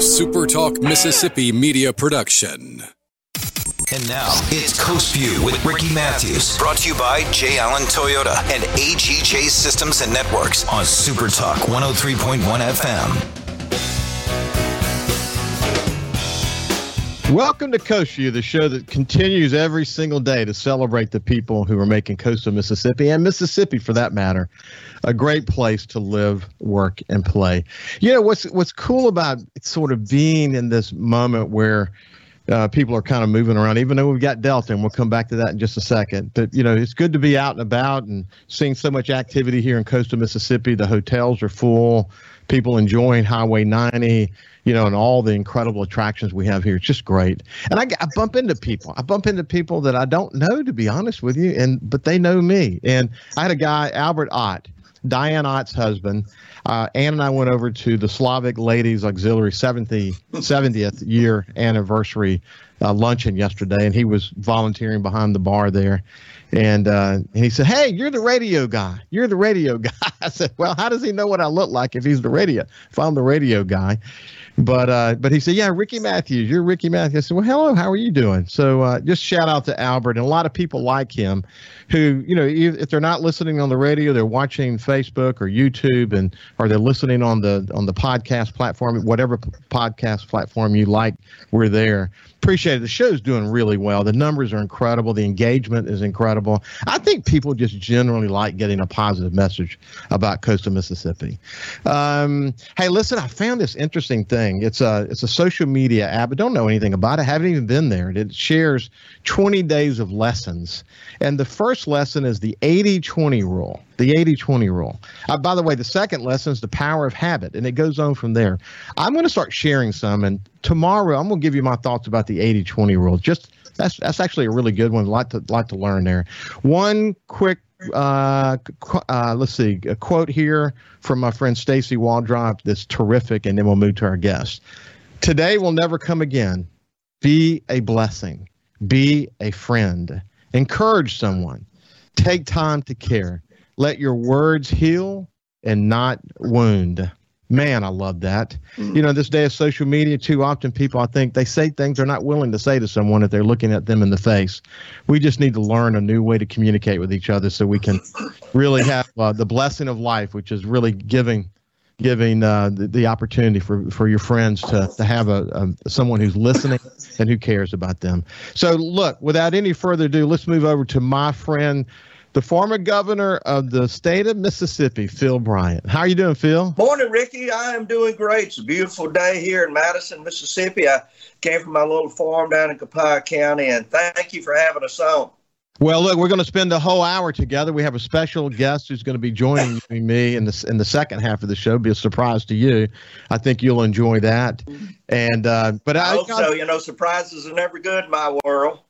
SuperTalk Mississippi media production. And now it's Coast View with Ricky Matthews, brought to you by J. Allen Toyota and AGJ Systems and Networks on SuperTalk 103.1 FM. Welcome to View, the show that continues every single day to celebrate the people who are making coastal Mississippi and Mississippi, for that matter, a great place to live, work, and play. You know what's what's cool about sort of being in this moment where uh, people are kind of moving around, even though we've got Delta, and we'll come back to that in just a second. But you know, it's good to be out and about and seeing so much activity here in coastal Mississippi. The hotels are full, people enjoying Highway 90 you know, and all the incredible attractions we have here. It's just great. And I, I bump into people. I bump into people that I don't know, to be honest with you, and but they know me. And I had a guy, Albert Ott, Diane Ott's husband. Uh, Ann and I went over to the Slavic Ladies Auxiliary 70, 70th year anniversary uh, luncheon yesterday, and he was volunteering behind the bar there. And, uh, and he said, Hey, you're the radio guy. You're the radio guy. I said, Well, how does he know what I look like if he's the radio? If I'm the radio guy. But uh, but he said, yeah, Ricky Matthews, you're Ricky Matthews. I said, well, hello, how are you doing? So uh, just shout out to Albert and a lot of people like him, who you know if they're not listening on the radio, they're watching Facebook or YouTube, and or they're listening on the on the podcast platform, whatever podcast platform you like, we're there appreciate it. The show's doing really well. The numbers are incredible. The engagement is incredible. I think people just generally like getting a positive message about coastal Mississippi. Um, hey, listen, I found this interesting thing. It's a it's a social media app. I don't know anything about it. I haven't even been there. It shares 20 days of lessons, and the first lesson is the 80-20 rule the 80 20 rule. Uh, by the way, the second lesson is the power of habit, and it goes on from there. I'm going to start sharing some, and tomorrow I'm going to give you my thoughts about the 80 20 rule. Just that's that's actually a really good one. A lot to lot to learn there. One quick uh, uh, let's see, a quote here from my friend Stacy Waldrop that's terrific, and then we'll move to our guest. Today will never come again. Be a blessing. Be a friend. Encourage someone. Take time to care. Let your words heal and not wound. Man, I love that. Mm-hmm. You know, this day of social media, too often people, I think, they say things they're not willing to say to someone if they're looking at them in the face. We just need to learn a new way to communicate with each other so we can really have uh, the blessing of life, which is really giving giving uh, the, the, opportunity for, for your friends to, to have a, a, someone who's listening and who cares about them. So, look, without any further ado, let's move over to my friend the former governor of the state of Mississippi, Phil Bryant. How are you doing, Phil? Morning, Ricky. I am doing great. It's a beautiful day here in Madison, Mississippi. I came from my little farm down in Copiah County, and thank you for having us on. Well, look, we're going to spend the whole hour together. We have a special guest who's going to be joining me in the in the second half of the show. Be a surprise to you. I think you'll enjoy that. And uh, but I, I hope so. You know, surprises are never good in my world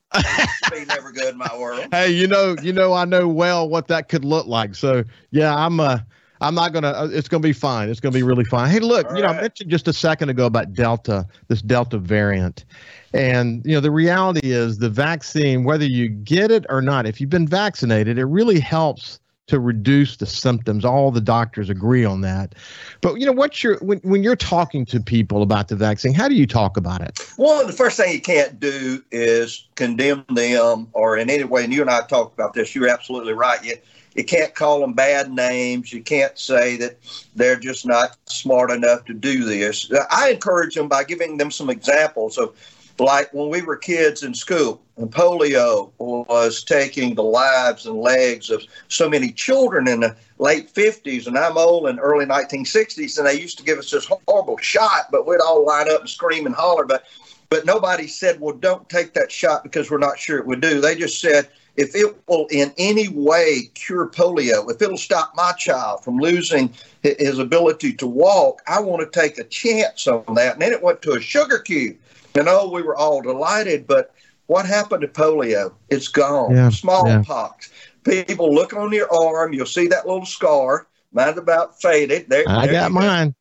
be never good in my world. Hey, you know, you know, I know well what that could look like. So yeah, I'm uh I'm not gonna. Uh, it's gonna be fine. It's gonna be really fine. Hey, look, All you know, I mentioned just a second ago about Delta, this Delta variant, and you know, the reality is the vaccine, whether you get it or not, if you've been vaccinated, it really helps to reduce the symptoms. All the doctors agree on that. But you know, what's your when when you're talking to people about the vaccine, how do you talk about it? Well, the first thing you can't do is condemn them or in any way. And you and I talked about this. You're absolutely right. You you can't call them bad names. You can't say that they're just not smart enough to do this. I encourage them by giving them some examples of like when we were kids in school, and polio was taking the lives and legs of so many children in the late 50s, and I'm old in early 1960s, and they used to give us this horrible shot, but we'd all line up and scream and holler, but but nobody said, well, don't take that shot because we're not sure it would do. They just said, if it will in any way cure polio, if it'll stop my child from losing his ability to walk, I want to take a chance on that. And then it went to a sugar cube. And oh, we were all delighted, but what happened to polio? It's gone. Yeah, Smallpox. Yeah. People look on your arm, you'll see that little scar. Mine's about faded. There, I there got mine.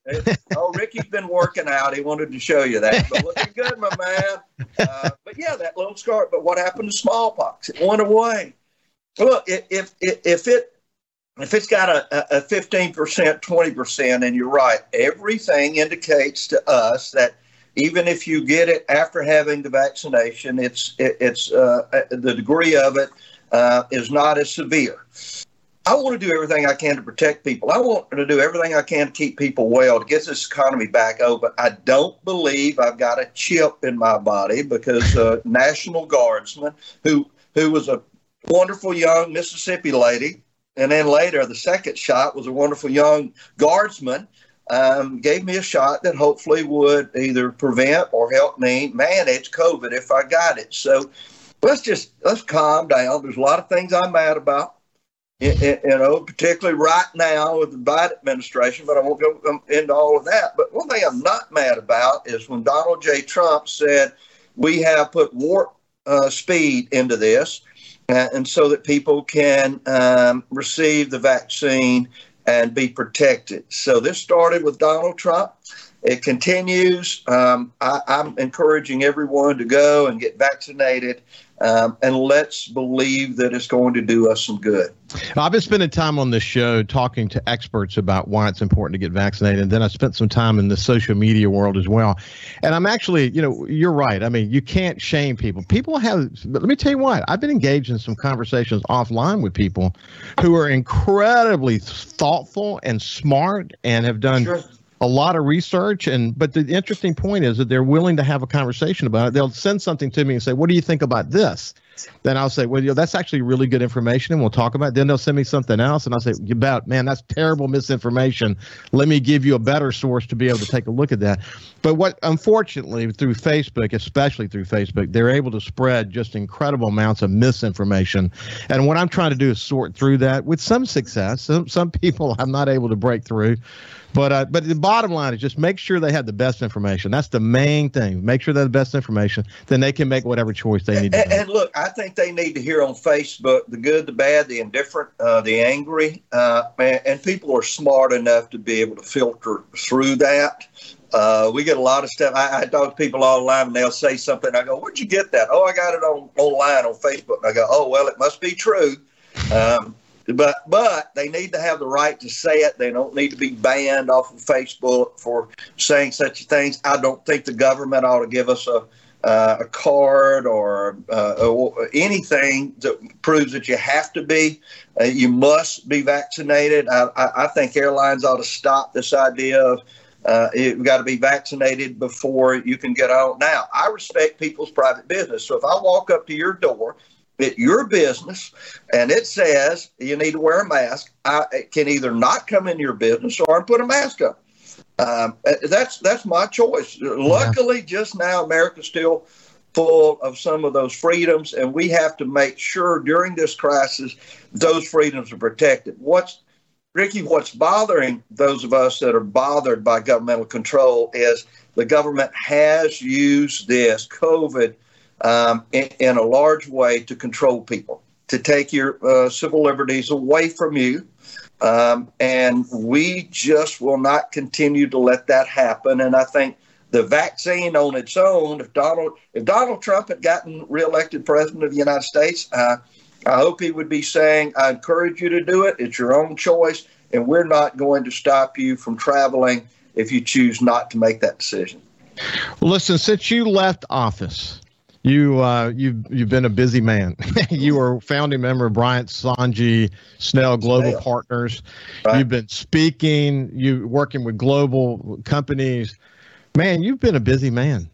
oh, Ricky's been working out. He wanted to show you that. But looking good, my man. Uh, but yeah, that little scar. But what happened to smallpox? It went away. Look, if if if it if it's got a, a 15%, 20%, and you're right, everything indicates to us that even if you get it after having the vaccination, it's it, it's uh, the degree of it uh, is not as severe. I want to do everything I can to protect people. I want to do everything I can to keep people well, to get this economy back open. I don't believe I've got a chip in my body because a National Guardsman, who who was a wonderful young Mississippi lady, and then later the second shot was a wonderful young guardsman, um, gave me a shot that hopefully would either prevent or help me manage COVID if I got it. So let's just let's calm down. There's a lot of things I'm mad about you know, particularly right now with the Biden administration, but I won't go into all of that. But one thing I'm not mad about is when Donald J. Trump said we have put warp uh, speed into this, uh, and so that people can um, receive the vaccine and be protected. So this started with Donald Trump. It continues. Um, I, I'm encouraging everyone to go and get vaccinated um, and let's believe that it's going to do us some good. I've been spending time on this show talking to experts about why it's important to get vaccinated. And then I spent some time in the social media world as well. And I'm actually, you know, you're right. I mean, you can't shame people. People have, let me tell you what, I've been engaged in some conversations offline with people who are incredibly thoughtful and smart and have done. Sure a lot of research and but the interesting point is that they're willing to have a conversation about it they'll send something to me and say what do you think about this then I'll say, well, you know, that's actually really good information, and we'll talk about. it. Then they'll send me something else, and I'll say, bet, man, that's terrible misinformation. Let me give you a better source to be able to take a look at that. But what, unfortunately, through Facebook, especially through Facebook, they're able to spread just incredible amounts of misinformation. And what I'm trying to do is sort through that with some success. Some some people I'm not able to break through. But uh, but the bottom line is just make sure they have the best information. That's the main thing. Make sure they have the best information. Then they can make whatever choice they need. And, and, look, I think they need to hear on Facebook the good, the bad, the indifferent, uh, the angry, uh, and, and, people are smart enough to be able to filter through that. Uh, we get a lot of stuff. I, I, talk to people all the time, and they'll say something. I go, "Where'd you get that?" Oh, I got it on online on Facebook. And I go, "Oh, well, it must be true." Um, but but they need to have the right to say it. They don't need to be banned off of Facebook for saying such things. I don't think the government ought to give us a uh, a card or, uh, anything that proves that you have to be. Uh, you must be vaccinated. I, I, I, think airlines ought to stop this idea of uh, you've got to be vaccinated before you can get on. Now, I respect people's private business. So if I walk up to your door at your business and it says you need to wear a mask, I can either not come in your business or I put a mask on. Um, that's that's my choice. Luckily, just now America's still full of some of those freedoms, and we have to make sure during this crisis those freedoms are protected. What's Ricky? What's bothering those of us that are bothered by governmental control is the government has used this COVID um, in, in, a large way to control people, to take your uh, civil liberties away from you. Um, and we just will not continue to let that happen. And I think the vaccine on its own, if Donald if Donald Trump had gotten reelected president of the United States, uh, I hope he would be saying, "I encourage you to do it. It's your own choice, and we're not going to stop you from traveling if you choose not to make that decision." Listen, since you left office, you uh, you've you've been a busy man. you are founding member of Bryant Sanji Snell Global Snell. Partners. Right. You've been speaking. You working with global companies. Man, you've been a busy man.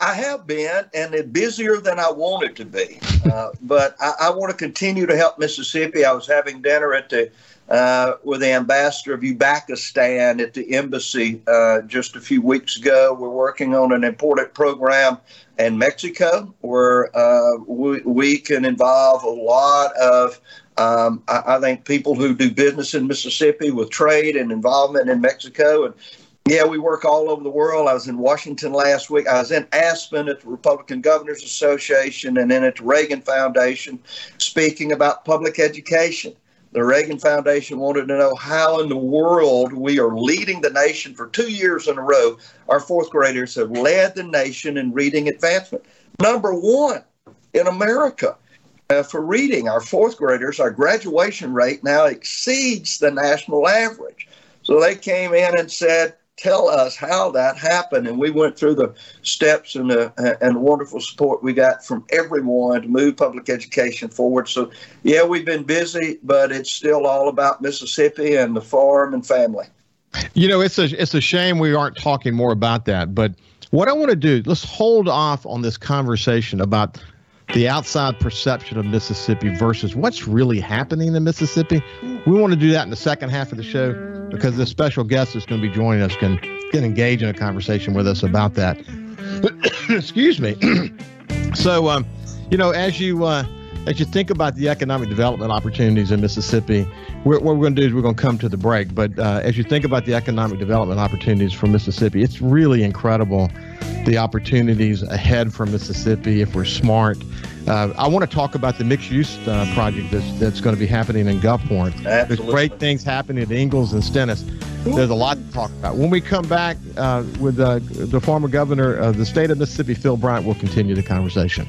I, have been, and it's busier than I wanted to be. Uh, but I, I want to continue to help Mississippi. I was having dinner at the uh, with the ambassador of Uzbekistan at the embassy uh, just a few weeks ago. We're working on an important program in Mexico where uh, we, we, can involve a lot of, um, I, I, think, people who do business in Mississippi with trade and involvement in Mexico. And yeah, we work all over the world. I was in Washington last week. I was in Aspen at the Republican Governors Association and then at the Reagan Foundation speaking about public education the Reagan Foundation wanted to know how in the world we are leading the nation for two years in a row. Our fourth graders have led the nation in reading advancement. Number one in America uh, for reading. Our fourth graders, our graduation rate now exceeds the national average. So they came in and said, tell us how that happened. And we went through the steps and the and wonderful support we got from everyone to move public education forward. So yeah, we've been busy, but it's still all about Mississippi and the farm and family. You know, it's a it's a shame we aren't talking more about that. But what I want to do, let's hold off on this conversation about the outside perception of Mississippi versus what's really happening in Mississippi. We want to do that in the second half of the show because this special guest that's going to be joining us can can engage in a conversation with us about that. Excuse me. so, um, you know, as you uh, as you think about the economic development opportunities in Mississippi, we're, what we're going to do is we're going to come to the break. But uh, as you think about the economic development opportunities for Mississippi, it's really incredible the opportunities ahead for Mississippi if we're smart. Uh, I want to talk about the mixed use uh, project that's, that's going to be happening in Gulfport. Absolutely. There's great things happening at Ingalls and Stennis. There's a lot to talk about. When we come back uh, with uh, the former governor of the state of Mississippi, Phil Bryant, we'll continue the conversation.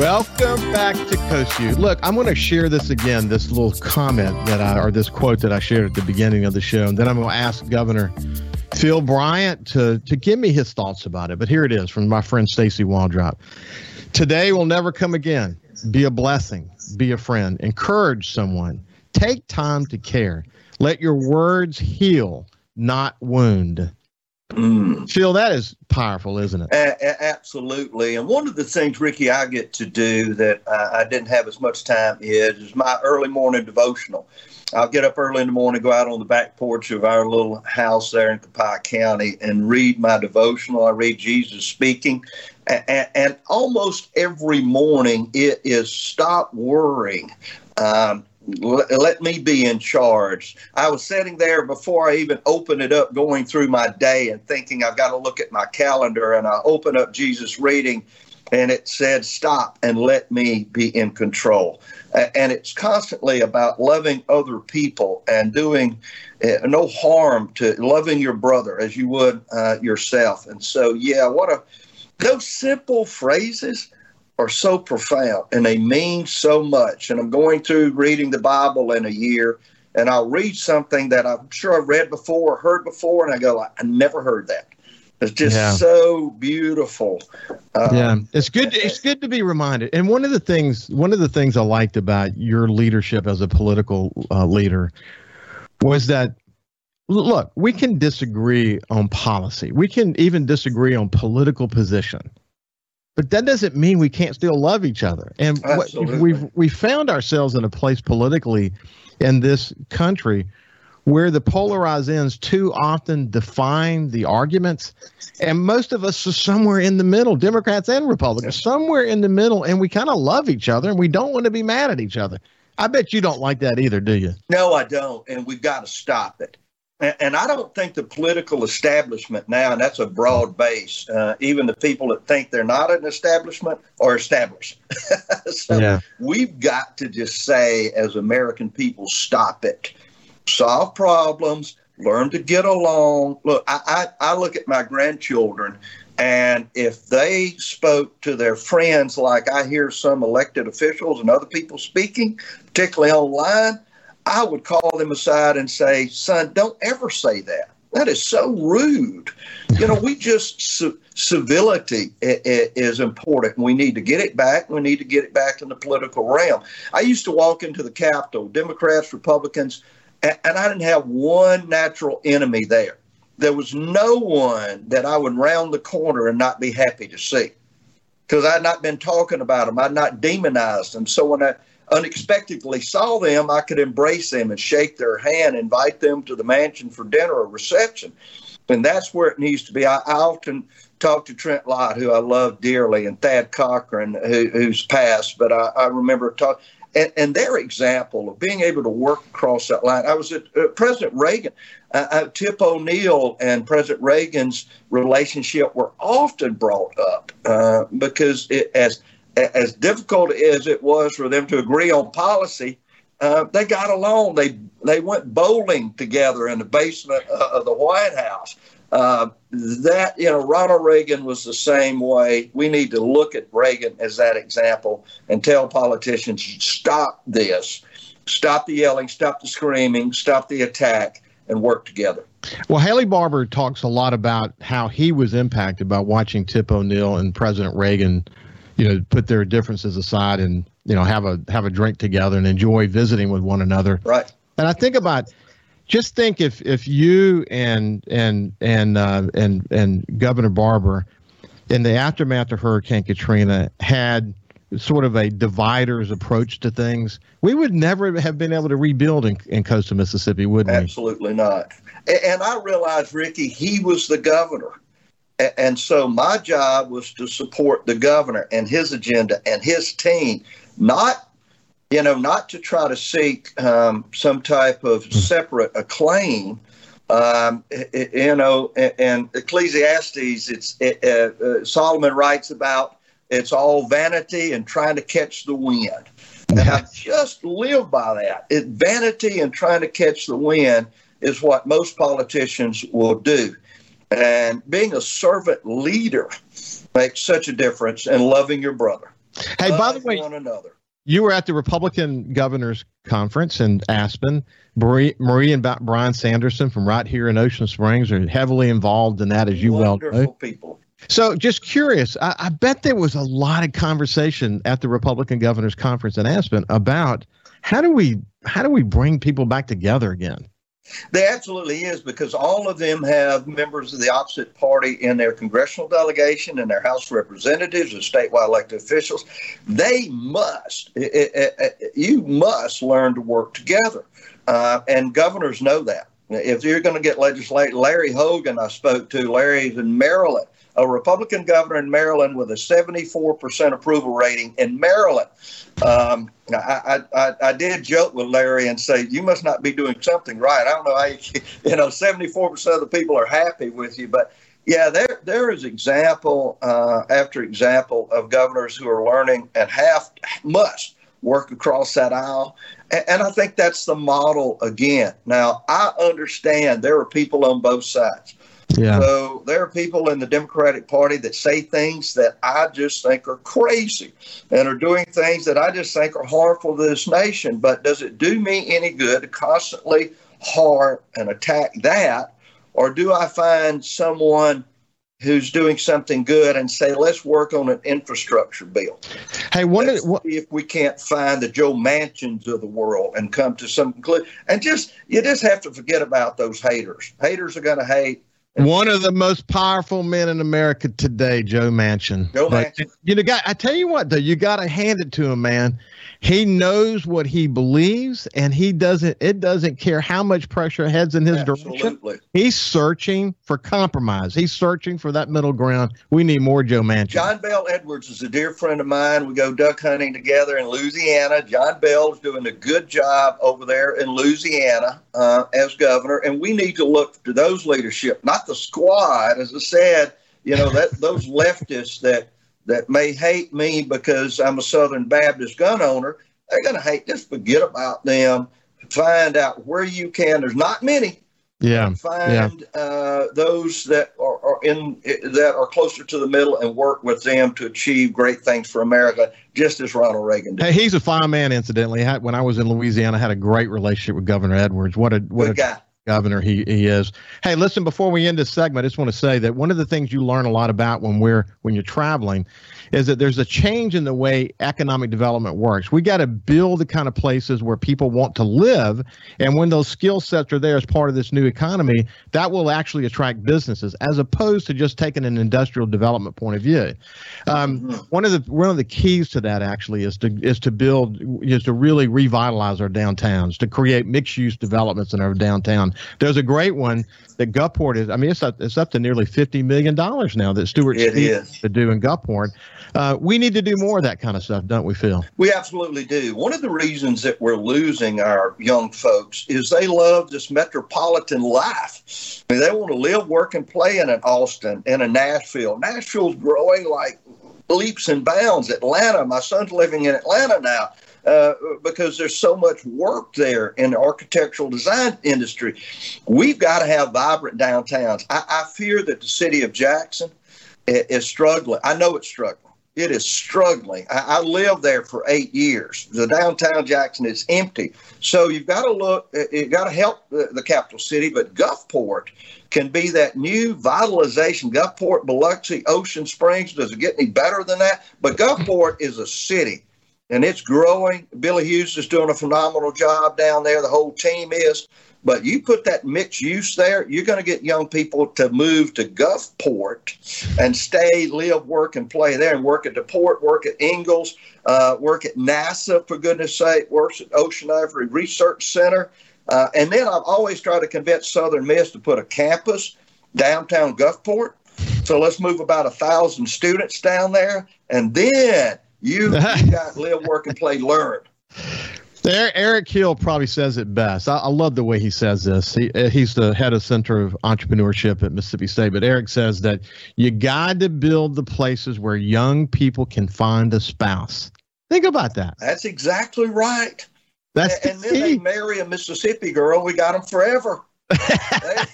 Welcome back to View. Look, I'm going to share this again, this little comment that I, or this quote that I shared at the beginning of the show, and then I'm going to ask Governor Phil Bryant to to give me his thoughts about it. But here it is from my friend Stacy Waldrop. Today will never come again. Be a blessing. Be a friend. Encourage someone. Take time to care. Let your words heal, not wound. Mm. Phil, that is powerful, isn't it? A- absolutely. And one of the things, Ricky, I get to do that I, I didn't have as much time is, is my early morning devotional. I'll get up early in the morning, go out on the back porch of our little house there in Copiah County and read my devotional. I read Jesus speaking. And, and almost every morning it is stop worrying. Um, let me be in charge. I was sitting there before I even opened it up, going through my day and thinking I've got to look at my calendar. And I open up Jesus reading, and it said, Stop and let me be in control. And it's constantly about loving other people and doing uh, no harm to loving your brother as you would uh, yourself. And so, yeah, what a those simple phrases are so profound and they mean so much. And I'm going through reading the Bible in a year, and I'll read something that I'm sure I've read before or heard before, and I go, I never heard that. It's just yeah. so beautiful. Um, yeah, it's good. It's good to be reminded. And one of the things, one of the things I liked about your leadership as a political uh, leader was that look, we can disagree on policy. We can even disagree on political position but that doesn't mean we can't still love each other. And what, we've we found ourselves in a place politically in this country where the polarized ends too often define the arguments, and most of us are somewhere in the middle, Democrats and Republicans, somewhere in the middle, and we kind of love each other and we don't want to be mad at each other. I bet you don't like that either, do you? No, I don't, and we've got to stop it. And I don't think the political establishment now, and that's a broad base, uh, even the people that think they're not an establishment are established. so yeah. we've got to just say, as American people, stop it. Solve problems, learn to get along. Look, I, I, I look at my grandchildren, and if they spoke to their friends like I hear some elected officials and other people speaking, particularly online, I would call them aside and say, son, don't ever say that. That is so rude. You know, we just civility is important. We need to get it back. We need to get it back in the political realm. I used to walk into the Capitol, Democrats, Republicans, and I didn't have one natural enemy there. There was no one that I would round the corner and not be happy to see because I'd not been talking about them. I'd not demonized them. So when I unexpectedly saw them, I could embrace them and shake their hand, invite them to the mansion for dinner or reception. And that's where it needs to be. I, I often talk to Trent Lott, who I love dearly, and Thad Cochran, who, who's passed, but I, I remember talking. And, and, their example of being able to work across that line. I was at uh, President Reagan, uh, uh, Tip O'Neill and President Reagan's relationship were often brought up uh, because it, as as difficult as it was for them to agree on policy, uh, they got along. They they went bowling together in the basement of the White House. Uh, that you know, Ronald Reagan was the same way. We need to look at Reagan as that example and tell politicians stop this, stop the yelling, stop the screaming, stop the attack, and work together. Well, Haley Barbour talks a lot about how he was impacted by watching Tip O'Neill and President Reagan you know put their differences aside and you know have a have a drink together and enjoy visiting with one another. Right. And i think about just think if if you and and and uh, and and governor barbour in the aftermath of hurricane katrina had sort of a dividers approach to things we would never have been able to rebuild in, in coastal mississippi would we? Absolutely not. And i realized ricky he was the governor and so my job was to support the governor and his agenda and his team, not you know, not to try to seek um, some type of hmm. separate acclaim. Um, you know, and, Ecclesiastes, it's it, uh, uh, Solomon writes about it's all vanity and trying to catch the wind. And I just live by that. It, vanity and trying to catch the wind is what most politicians will do. And being a servant leader makes such a difference in loving your brother. Hey, by the way, one another. You were at the Republican Governors Conference in Aspen. Marie, Marie and Brian Sanderson from right here in Ocean Springs are heavily involved in that, as you Wonderful well know. people. So, just curious, I, I, bet there was a lot of conversation at the Republican Governors Conference in Aspen about how do we how do we bring people back together again? There absolutely is because all of them have members of the opposite party in their congressional delegation and their House representatives and statewide elected officials. They must, it, it, it, you must learn to work together. Uh, and governors know that. If you're going to get legislate, Larry Hogan, I spoke to, Larry's in Maryland a Republican governor in Maryland with a 74% approval rating in Maryland. Um, I, I, I, did joke with Larry and say, you must not be doing something right. I don't know how you, you know, 74% of the people are happy with you, but yeah, there, there is example uh, after example of governors who are learning and have must work across that aisle. And, and I think that's the model again. Now, I understand there are people on both sides. Yeah. So there are people in the Democratic Party that say things that I just think are crazy and are doing things that I just think are harmful to this nation. But does it do me any good to constantly harm and attack that? Or do I find someone who's doing something good and say, let's work on an infrastructure bill. Hey, what, let's what if we can't find the Joe Manchins of the world and come to some conclusion? And just you just have to forget about those haters. Haters are going to hate. One of the most powerful men in America today, Joe Manchin. Joe but, Manchin. You know, I tell you what, though, you got to hand it to him, man. He knows what he believes, and he doesn't. It doesn't care how much pressure heads in his Absolutely. direction. He's searching for compromise. He's searching for that middle ground. We need more Joe Manchin. John Bel Edwards is a dear friend of mine. We go duck hunting together in Louisiana. John Bel is doing a good job over there in Louisiana uh, as governor, and we need to look to those leadership, not the squad. As I said, you know that those leftists that that may hate me because I'm a Southern Baptist gun owner, they're going to hate. Just forget about them. Find out where you can. There's not many. Yeah. Find yeah. Uh, those that are, are, in that are closer to the middle and work with them to achieve great things for America, just as Ronald Reagan did. Hey, he's a fine man, incidentally. When I was in Louisiana, I had a great relationship with Governor Edwards. What a what Good a guy governor he, he is. Hey, listen, before we end this segment, I just want to say that one of the things you learn a lot about when we're when you're traveling is that there's a change in the way economic development works. We got to build the kind of places where people want to live, and when those skill sets are there as part of this new economy, that will actually attract businesses, as opposed to just taking an industrial development point of view. Um, mm-hmm. One of the one of the keys to that actually is to is to build is to really revitalize our downtowns, to create mixed use developments in our downtown. There's a great one that Gulfport is. I mean, it's up, it's up to nearly fifty million dollars now that Stewart to do in Gulfport. Uh, we need to do more of that kind of stuff, don't we, Phil? We absolutely do. One of the reasons that we're losing our young folks is they love this metropolitan life. I mean, they want to live, work, and play in an Austin, in a Nashville. Nashville's growing like leaps and bounds. Atlanta, my son's living in Atlanta now. Uh, because there's so much work there in the architectural design industry. We've got to have vibrant downtowns. I, I fear that the city of Jackson is, struggling. I know it's struggling it is struggling. I, I, lived there for eight years. The downtown Jackson is empty. So you've got to look, you've got to help the, the, capital city, but Gulfport can be that new vitalization. Gulfport, Biloxi, Ocean Springs, does it get any better than that? But Gulfport is a city and it's growing. Billy Hewes is doing a phenomenal job down there. The whole team is. But you put that mixed use there, you're going to get young people to move to Gulfport and stay, live, work, and play there, and work at the port, work at Ingalls, uh, work at NASA for goodness sake, works at Ocean Ivory Research Center, uh, and then I've always tried to convince Southern Miss to put a campus downtown Gulfport. So let's move about a thousand students down there, and then you, you got live, work, and play, learn. Eric Hill probably says it best. I, I, love the way he says this. He, uh, he's the head of Center of Entrepreneurship at Mississippi State. But Eric says that you got to build the places where young people can find a spouse. Think about that. That's exactly right. That's and, and then they marry a Mississippi girl. We got them forever. I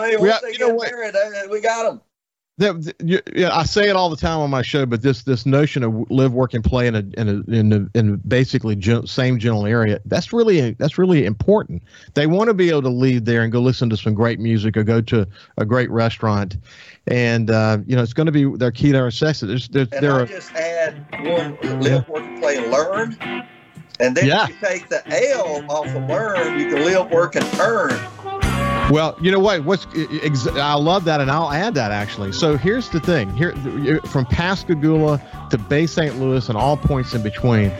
mean, once they get married, we got them that you, yeah, I say it all the time on my show, but this this notion of live, work, and play in a in a in, a, in basically gen, same general area that's really that's really important. They want to be able to leave there and go listen to some great music or go to a great restaurant, and uh, you know it's going to be their key to our success. There's, there just add one: live, work, and play, and learn. And then yeah. if you take the L off of learn, you can live, work, and earn. Well, you know what? What's I love that, and I'll add that actually. So here's the thing: here from Pascagoula to Bay St. Louis and all points in between,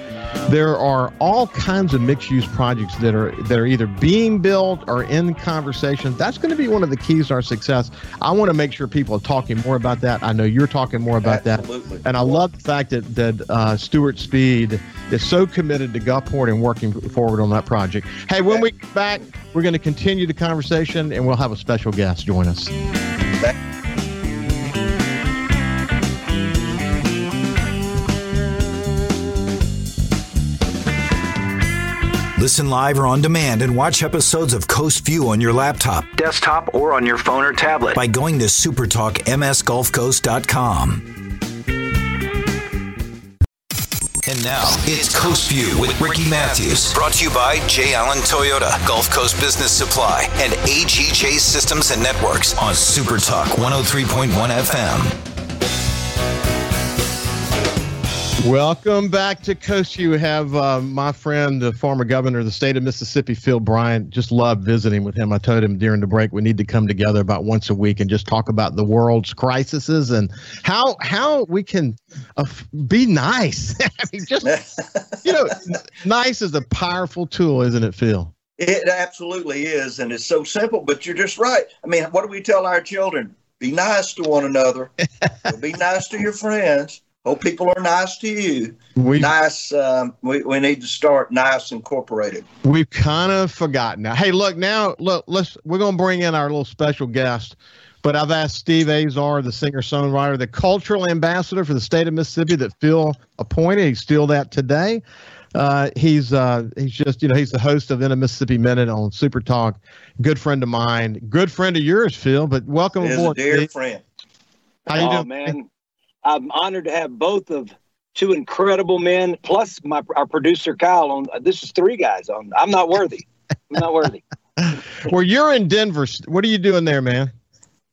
there are all kinds of mixed-use projects that are that are either being built or in conversation. That's going to be one of the keys to our success. I want to make sure people are talking more about that. I know you're talking more about Absolutely. that, and I love the fact that that uh, Stewart Speed is so committed to Gulfport and working forward on that project. Hey, when we get back, we're going to continue the conversation, and we'll have a special guest join us. Listen live or on demand and watch episodes of Coast View on your laptop, desktop, or on your phone or tablet by going to supertalkmsgulfcoast.com. And now it's Coast View with Ricky Matthews. Brought to you by J. Allen Toyota, Gulf Coast Business Supply, and AGJ Systems and Networks on Super Talk 103.1 FM. Welcome back to Coast. We have uh, my friend, the former governor of the state of Mississippi, Phil Bryant. Just love visiting with him. I told him during the break we need to come together about once a week and just talk about the world's crises and how how we can uh, be nice. I mean, just you know, nice is a powerful tool, isn't it, Phil? It absolutely is, and it's so simple. But you're just right. I mean, what do we tell our children? Be nice to one another. be nice to your friends Hope people are nice to you. We, nice. Um, we, we need to start nice incorporated. We've kind of forgotten now. Hey, look now. Look, let's. We're gonna bring in our little special guest. But I've asked Steve Azar, the singer songwriter, the cultural ambassador for the state of Mississippi that Phil appointed. He's still that today. Uh, he's uh, he's just you know he's the host of In a Mississippi Minute on Super Talk. Good friend of mine, good friend of yours, Phil. But welcome aboard, dear Steve. friend. How you oh, doing, man? I'm honored to have both of two incredible men, plus my our producer Kyle. On this is three guys on. I'm not worthy. I'm not worthy. well, you're in Denver. What are you doing there, man?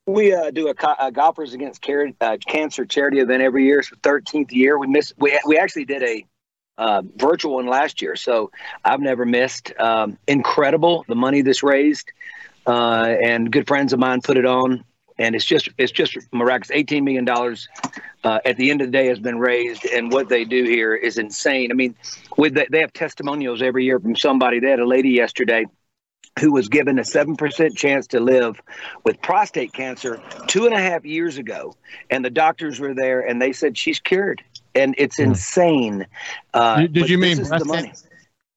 We uh, do a, a, golfers against car- uh, cancer charity event every year. It's the 13th year. We miss. We we actually did a uh, virtual one last year, so I've never missed. Um, incredible the money that's raised, uh, and good friends of mine put it on, and it's just it's just miraculous. 18 million dollars uh, at the end of the day has been raised, and what they do here is insane. I mean, with the, they have testimonials every year from somebody. They had a lady yesterday who was given a 7% chance to live with prostate cancer two and a half years ago. And the doctors were there and they said she's cured. And it's hmm. insane. Uh, did, did you mean cancer?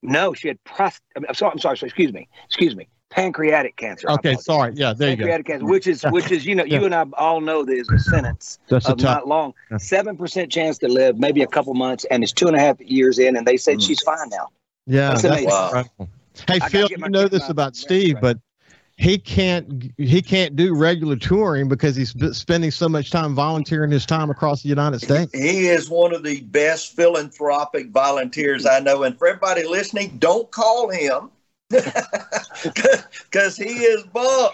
No, she had prostate. I'm sorry, I'm sorry, sorry. Excuse me. Excuse me. Pancreatic cancer. Okay, sorry. Yeah, there you go. Pancreatic cancer, which is which is you know yeah. you and I all know there's a sentence That's of a not long. Seven percent chance to live, maybe a couple months, and it's two and a half years in, and they said mm. she's fine now. Yeah, that's, that's wow. Hey Phil, you know this about Steve, but he can't he can't do regular touring because he's spending so much time volunteering his time across the United States. He is one of the best philanthropic volunteers I know, and for everybody listening, don't call him because he is buck.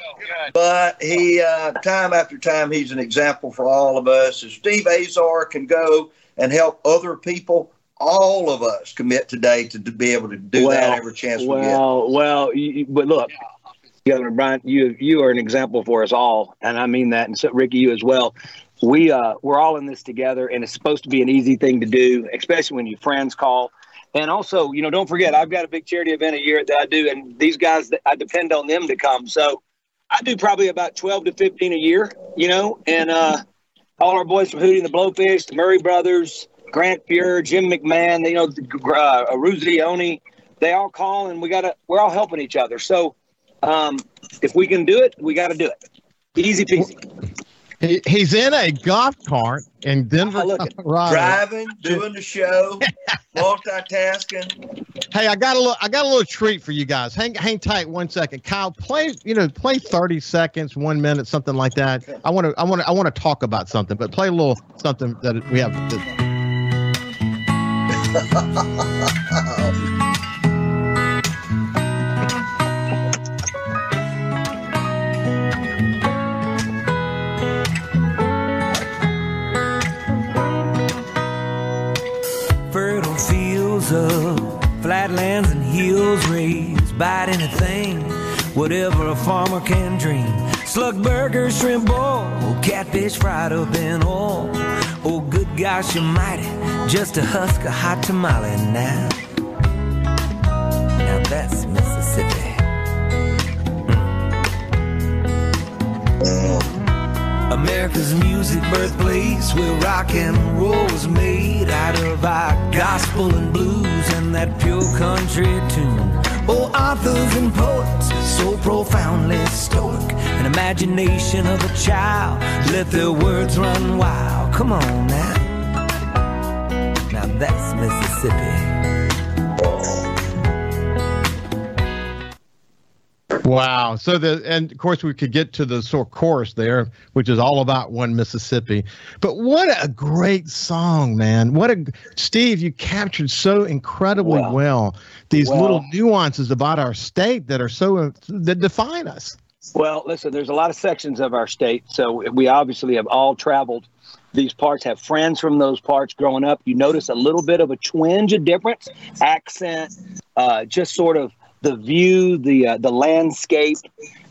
But he uh, time after time he's an example for all of us. If Steve Azar can go and help other people all of us commit today to, to be able to do well, that every chance well, we get. Well, well, but look, Governor Bryant, you you are an example for us all, and I mean that, and so Ricky, you as well. We uh, we're all in this together, and it's supposed to be an easy thing to do, especially when your friends call. And also, you know, don't forget, I've got a big charity event a year that I do, and these guys, I depend on them to come. So I do probably about 12 to 15 a year, you know, and uh, all our boys from Hootie and the Blowfish, the Murray Brothers, Grant Fuhr, Jim McMahon, you know, uh, Eruzione, they all call and we got to, we're all helping each other. So um, if we can do it, we got to do it. Easy peasy. He, he's in a golf cart in Denver, oh, driving, doing the show, multitasking. Hey, I got a little, I got a little treat for you guys. Hang, hang tight one second, Kyle. Play, you know, play thirty seconds, one minute, something like that. I want to, I want to, I want to talk about something, but play a little something that we have. flatlands and heels raised bite anything, whatever a farmer can dream. Slug burgers, shrimp boil, catfish fried up in oil. Oh, good gosh you almighty, just a husk of hot tamale now. Now that's Mississippi. Mm. America's music birthplace where rock and roll was made out of our gospel and blues and that pure country tune. Oh, authors and poets, so profoundly stoic. An imagination of a child, let their words run wild. Come on now. Now that's Mississippi. Wow. So the and of course we could get to the sort of chorus there, which is all about one Mississippi. But what a great song, man! What a Steve, you captured so incredibly well, well these well, little nuances about our state that are so that define us. Well, listen, there's a lot of sections of our state, so we obviously have all traveled these parts, have friends from those parts growing up. You notice a little bit of a twinge of difference, accent, uh, just sort of the view, the uh, the landscape,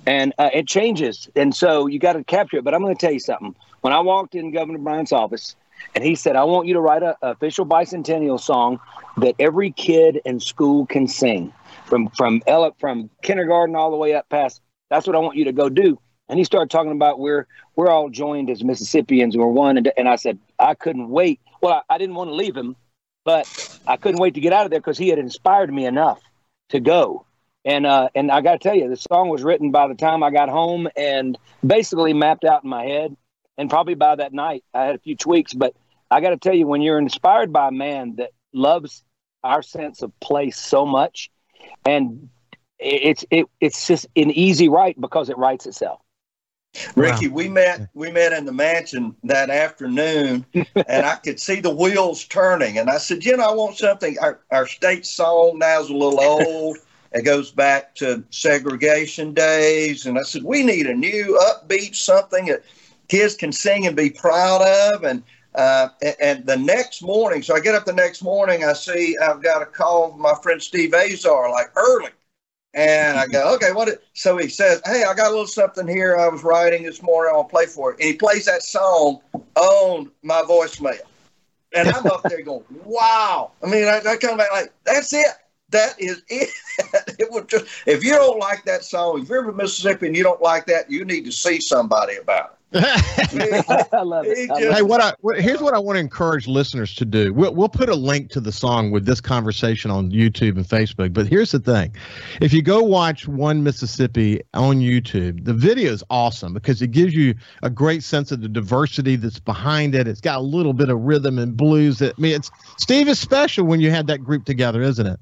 and uh, it changes. And so you got to capture it. But I'm going to tell you something. When I walked in Governor Bryant's office, and he said, "I want you to write a, a official bicentennial song that every kid in school can sing, from from ele- from kindergarten all the way up past. That's what I want you to go do." And he started talking about we're we're all joined as Mississippians. We're one, and, and I said I couldn't wait. Well, I, I didn't want to leave him, but I couldn't wait to get out of there because he had inspired me enough to go. And uh, and I got to tell you, the song was written by the time I got home and basically mapped out in my head. And probably by that night, I had a few tweaks. But I got to tell you, when you're inspired by a man that loves our sense of place so much, and it's it it's just an easy write because it writes itself. Ricky, wow. we met we met in the mansion that afternoon, and I could see the wheels turning. And I said, you know, I want something. Our, our state song now is a little old. It goes back to segregation days. And I said, we need a new upbeat something that kids can sing and be proud of. And uh, and, the next morning, so I get up the next morning, I see I've got a call from my friend Steve Azar, like early. And I go, okay, what? Is, so he says, hey, I got a little something here I was writing this morning. I'll play for it. And he plays that song on my voicemail. And I'm up there going, wow. I mean, I, I come back like, that's it. That is it. it would just, if you don't like that song, if you're from Mississippi and you don't like that, you need to see somebody about it. I love it. hey, what I what, here's what I want to encourage listeners to do. We'll we'll put a link to the song with this conversation on YouTube and Facebook. But here's the thing: if you go watch One Mississippi on YouTube, the video is awesome because it gives you a great sense of the diversity that's behind it. It's got a little bit of rhythm and blues. That I mean, it's Steve is special when you had that group together, isn't it?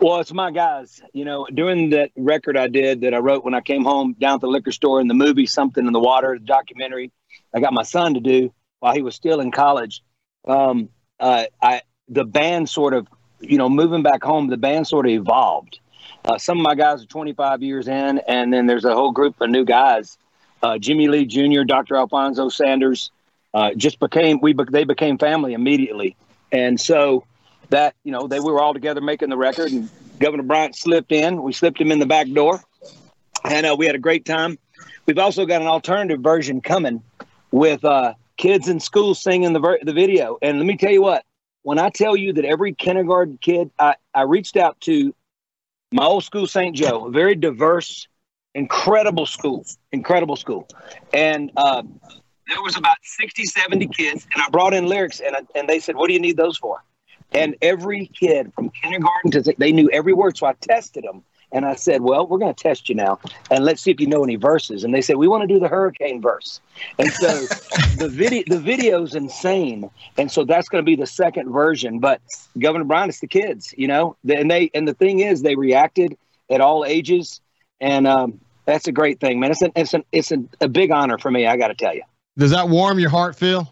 Well, it's my guys. You know, doing that record I did that I wrote when I came home down at the liquor store in the movie Something in the Water, the documentary I got my son to do while he was still in college. Um, uh, I the band sort of, you know, moving back home, the band sort of evolved. Uh, some of my guys are 25 years in, and then there's a whole group of new guys. Uh, Jimmy Lee Jr., Dr. Alfonso Sanders, uh, just became we they became family immediately, and so that you know they we were all together making the record, and Governor Bryant slipped in. We slipped him in the back door, and uh, we had a great time. We've also got an alternative version coming with uh, kids in school singing the ver- the video. And let me tell you what, when I tell you that every kindergarten kid, I, I reached out to my old school, St. Joe, a very diverse, incredible school, incredible school. And uh, there was about 60, 70 kids, and I brought in lyrics, and, and they said, what do you need those for? And every kid from kindergarten to they knew every word. So I tested them and I said, Well, we're going to test you now and let's see if you know any verses. And they said, We want to do the hurricane verse. And so the video the video's insane. And so that's going to be the second version. But Governor Brown, it's the kids, you know, and they and the thing is they reacted at all ages. And um, that's a great thing, man. It's an, it's an, it's an, a big honor for me. I got to tell you. Does that warm your heart, Phil?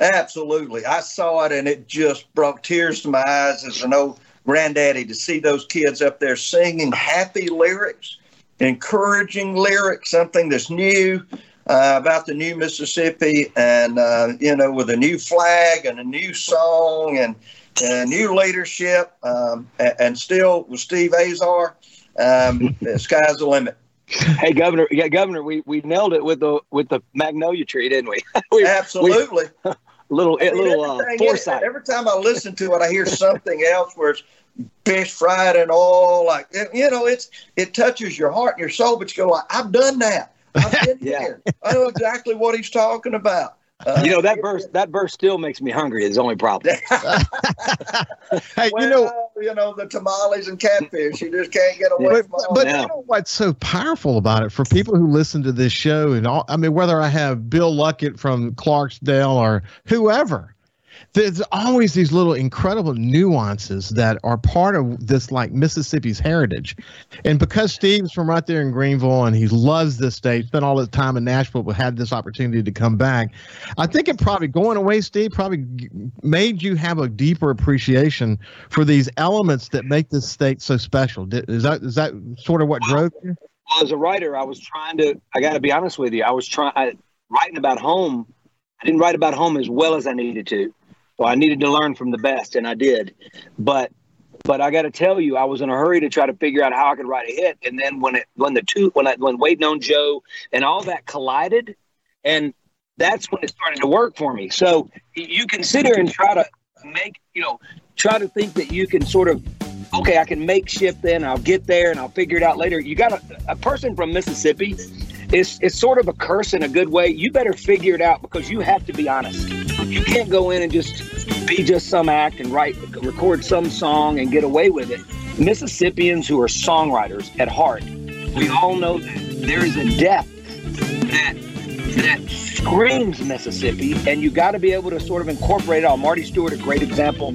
Absolutely. I saw it and it just brought tears to my eyes as an old granddaddy to see those kids up there singing happy lyrics, encouraging lyrics, something that's new uh, about the new Mississippi, and uh, you know, with a new flag and a new song and, and new leadership, um, and, and, still with Steve Azar, um, the sky's the limit. Hey, Governor, yeah, Governor, we, we nailed it with the with the magnolia tree, didn't we? we Absolutely. We, little I mean, little uh, foresight. Every time I listen to it, I hear something else where it's fish fried and all like you know it's it touches your heart and your soul, but you go like I've done that. I've been yeah. here. I know exactly what he's talking about. Uh, you know that verse. That verse still makes me hungry. Is the only problem. hey, well, you know, you know the tamales and catfish. You just can't get away but, from. But, you know what's so powerful about it for people who listen to this show and all. I mean, whether I have Bill Luckett from Clarksdale or whoever, there's always these little incredible nuances that are part of this like Mississippi's heritage. And because Steve's from right there in Greenville and he loves this state, spent all his time in Nashville, but had this opportunity to come back, I think it probably going away, Steve, probably made you have a deeper appreciation for these elements that make this state so special. Is that is that sort of what drove you? Well, as a writer, I was trying to. I got to be honest with you. I was trying writing about home. I didn't write about home as well as I needed to. Well, I needed to learn from the best, and I did. But but I got to tell you, I was in a hurry to try to figure out how I could write a hit. And then when it when the two when I when Waiting on Joe and all that collided, and that's when it started to work for me. So you consider and try to make you know try to think that you can sort of okay, I can make shift then I'll get there and I'll figure it out later. You got a, a person from Mississippi it's it's sort of a curse in a good way. You better figure it out because you have to be honest. You can't go in and just be just some act and write record some song and get away with it. Mississippians who are songwriters at heart, we all know that there is a depth that that screams Mississippi, and you got to be able to sort of incorporate it all. Marty Stuart, a great example.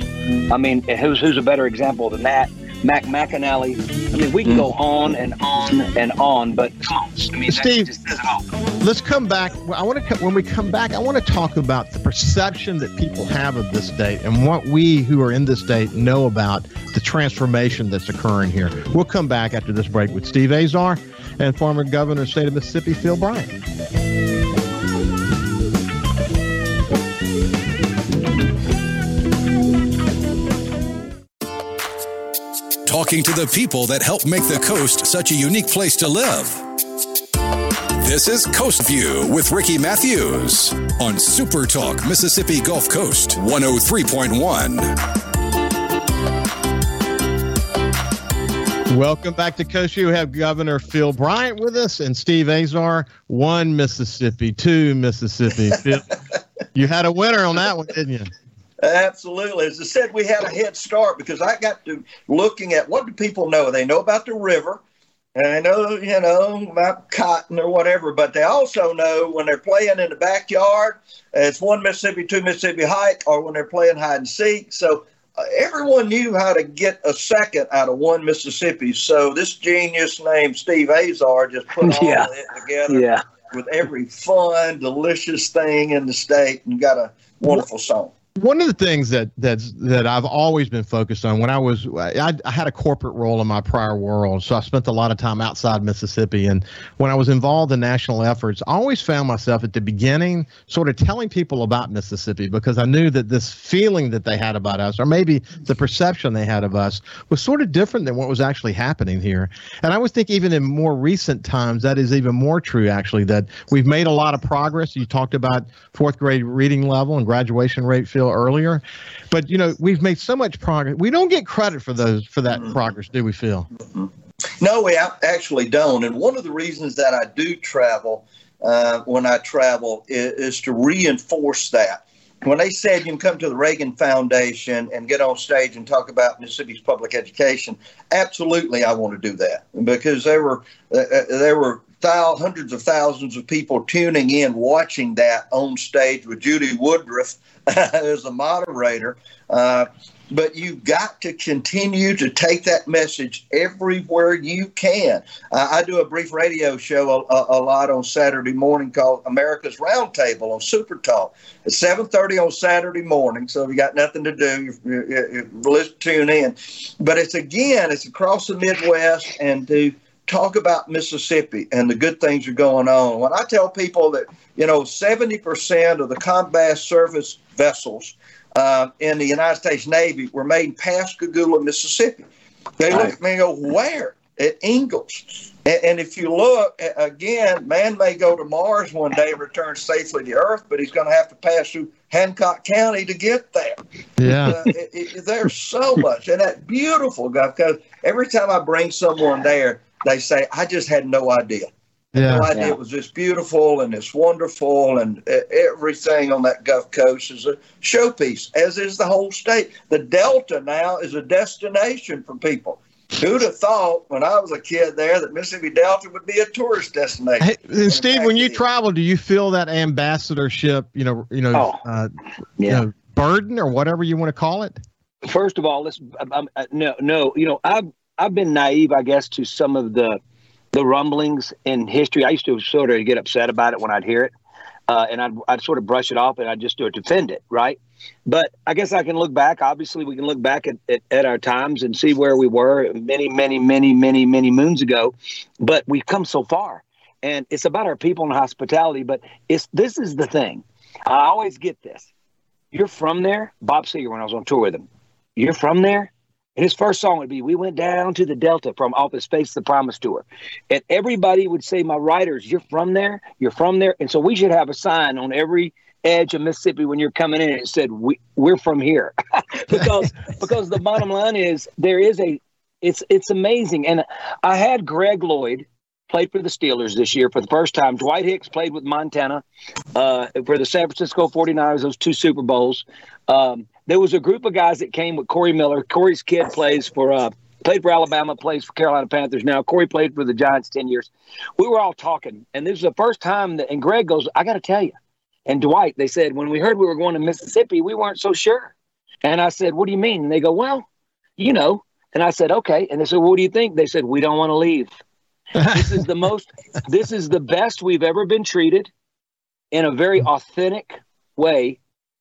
I mean, who's who's a better example than that? Mac McAnally. I mean, we can go mm-hmm. on and on and on, but come on. I mean, Steve, let's come back. I want to when we come back, I want to talk about the perception that people have of this state and what we who are in this state know about the transformation that's occurring here. We'll come back after this break with Steve Azar and former governor of the state of Mississippi, Phil Bryant. Talking to the people that help make the coast such a unique place to live. This is Coast View with Ricky Mathews on Super Talk Mississippi Gulf Coast 103.1. Welcome back to Coast View. We have Governor Phil Bryant with us and Steve Azar. One Mississippi, two Mississippi. Phil, you had a winner on that one, didn't you? Absolutely. As I said, we had a head start because I got to looking at what do people know? They know about the river and they know, you know, about cotton or whatever, but they also know when they're playing in the backyard, it's one Mississippi, two Mississippi hike, or when they're playing hide and seek. So uh, everyone knew how to get a second out of one Mississippi. So this genius named Steve Azar just put all Yeah. of it together Yeah. with every fun, delicious thing in the state and got a wonderful song. One of the things that that's that I've always been focused on when I was I, I had a corporate role in my prior world, so I spent a lot of time outside Mississippi. And when I was involved in national efforts, I always found myself at the beginning sort of telling people about Mississippi because I knew that this feeling that they had about us, or maybe the perception they had of us, was sort of different than what was actually happening here. And I would think even in more recent times that is even more true. Actually, that we've made a lot of progress. You talked about fourth grade reading level and graduation rate. Phil earlier, but you know we've made so much progress. We don't get credit for those for that progress, do we, Phil? No, we actually don't. And one of the reasons that I do travel uh, when I travel is, is to reinforce that. When they said you can come to the Reagan Foundation and get on stage and talk about Mississippi's public education, absolutely, I want to do that because there were uh, uh, there were thou- hundreds of thousands of people tuning in, watching that on stage with Judy Woodruff as a moderator. Uh, but you've got to continue to take that message everywhere you can. Uh, I do a brief radio show a, a, a, lot on Saturday morning called America's Roundtable on Super Talk. It's 7:30 on Saturday morning, so if you got nothing to do, you, you, you, tune in. But it's again, it's across the Midwest and to talk about Mississippi and the good things are going on. When I tell people that you know 70% of the combat service vessels uh, in the United States Navy were made in Pascagoula, Mississippi. They look at me and go, where? At Ingalls. And, and if you look, again, man may go to Mars one day and return safely to Earth, but he's going to have to pass through Hancock County to get there. Yeah. Uh, it, it, there's so much. And that beautiful guy, because every time I bring someone there, they say, I just had no idea. Yeah. No idea Yeah. it was this beautiful and it's wonderful, and everything on that Gulf Coast is a showpiece, as is the whole state. The Delta now is a destination for people. Who'd have thought when I was a kid there that Mississippi Delta would be a tourist destination? Hey, and Steve, fact, when you it is. travel, do you feel that ambassadorship, you know, you know, Oh, uh, you know, burden or whatever you want to call it? First of all, let's I'm, I'm- uh, no no. You know, I've I've been naive, I guess, to some of the the rumblings in history. I used to sort of get upset about it when I'd hear it, uh, and I'd I'd sort of brush it off and I'd just do it defend it, right? But I guess I can look back. Obviously, we can look back at, at, at our times and see where we were many, many, many, many, many moons ago. But we've come so far, and it's about our people and hospitality. But it's this is the thing. I always get this. You're from there, Bob Seger. When I was on tour with him, you're from there. And his first song would be, We went down to the Delta from off his Face the Promise tour. And everybody would say, My writers, you're from there, you're from there. And so we should have a sign on every edge of Mississippi when you're coming in and it said, we, We're from here. because because the bottom line is there is a it's it's amazing. And I had Greg Lloyd played for the Steelers this year for the first time. Dwight Hicks played with Montana uh, for the San Francisco 49ers, those two Super Bowls. Um, there was a group of guys that came with Corey Miller. Corey's kid plays for uh, played for Alabama, plays for Carolina Panthers now. Corey played for the Giants ten years. We were all talking, and this is the first time that. And Greg goes, "I got to tell you." And Dwight, they said when we heard we were going to Mississippi, we weren't so sure. And I said, "What do you mean?" And they go, "Well, you know." And I said, "Okay." And they said, "What do you think?" They said, "We don't want to leave." this is the most. This is the best we've ever been treated in a very authentic way,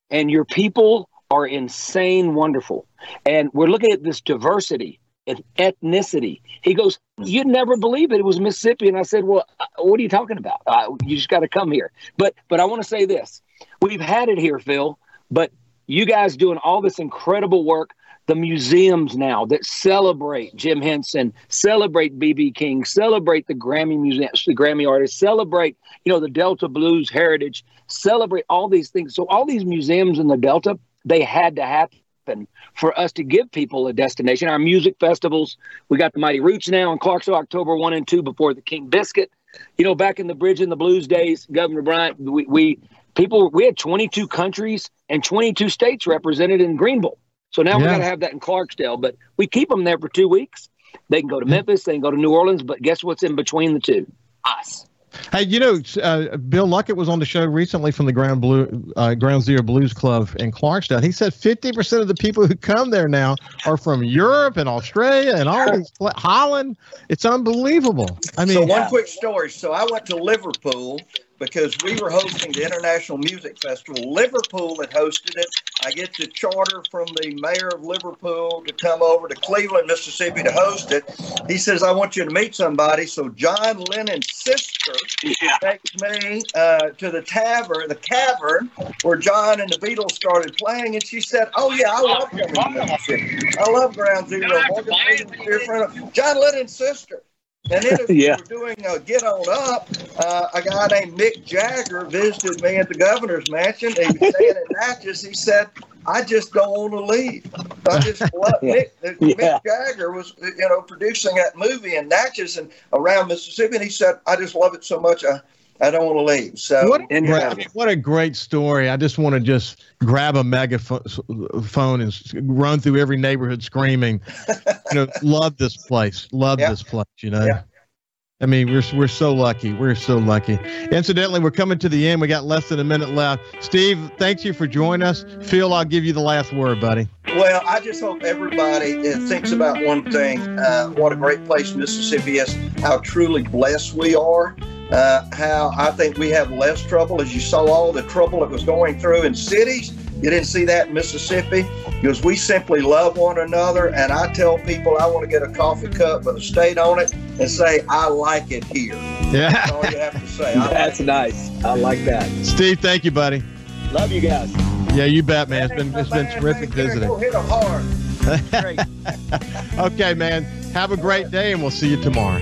and your people are insane wonderful. And we're looking at this diversity and ethnicity. He goes, You'd never believe it. It was Mississippi. And I said, Well, uh, what are you talking about? Uh, you just got to come here. But but I want to say this. We've had it here, Phil, but you guys doing all this incredible work the museums now that celebrate Jim Henson, celebrate BB King, celebrate the Grammy museums, the Grammy artists, celebrate you know the Delta blues heritage, celebrate all these things. So all these museums in the Delta, they had to happen for us to give people a destination. Our music festivals, we got the Mighty Roots now in Clarksville, October one and two before the King Biscuit. You know, back in the Bridge and the Blues days, Governor Bryant, we, we people we had 22 countries and 22 states represented in Greenville. So now yeah. we got to have that in Clarksdale, but we keep them there for two weeks. They can go to Memphis, they can go to New Orleans, but guess what's in between the two? Us. Hey, you know, uh, Bill Luckett was on the show recently from the Ground Blue uh, Ground Zero Blues Club in Clarksdale. He said 50% of the people who come there now are from Europe and Australia and all these Holland. It's unbelievable. I mean, so one quick story. So I went to Liverpool because we were hosting the International Music Festival. Liverpool had hosted it. I get the charter from the mayor of Liverpool to come over to Cleveland, Mississippi to host it. He says, I want you to meet somebody. So John Lennon's sister yeah. takes me uh, to the tavern, the cavern, where John and the Beatles started playing. And she said, Oh, yeah, I love coming to Mississippi. I love Ground Zero. John Lennon's sister. And then as yeah. we were doing a Get On Up, uh, a guy named Mick Jagger visited me at the governor's mansion. He was staying in Natchez. He said, I just don't want to leave. I just love yeah. Mick. Yeah. Mick Jagger was, you know, producing that movie in Natchez and around Mississippi. And he said, I just love it so much. I, I don't want to leave. So what, a, what a great story! I just want to just grab a megaphone and run through every neighborhood screaming, you know, love this place, love this place. You know, yeah. I mean, we're we're so lucky. We're so lucky. Incidentally, we're coming to the end. We got less than a minute left. Steve, thank you for joining us. Phil, I'll give you the last word, buddy. Well, I just hope everybody uh, thinks about one thing: uh, what a great place Mississippi is. How truly blessed we are uh, how I think we have less trouble. As you saw all the trouble that was going through in cities, you didn't see that in Mississippi because we simply love one another. And I tell people I want to get a coffee cup with a state on it and say, I like it here. Yeah. That's all you have to say. That's like nice. I like that. Steve, thank you, buddy. Love you guys. Yeah, you bet, man. It's been it's been terrific visiting. Go hit them hard. okay, man. Have a great day, and we'll see you tomorrow.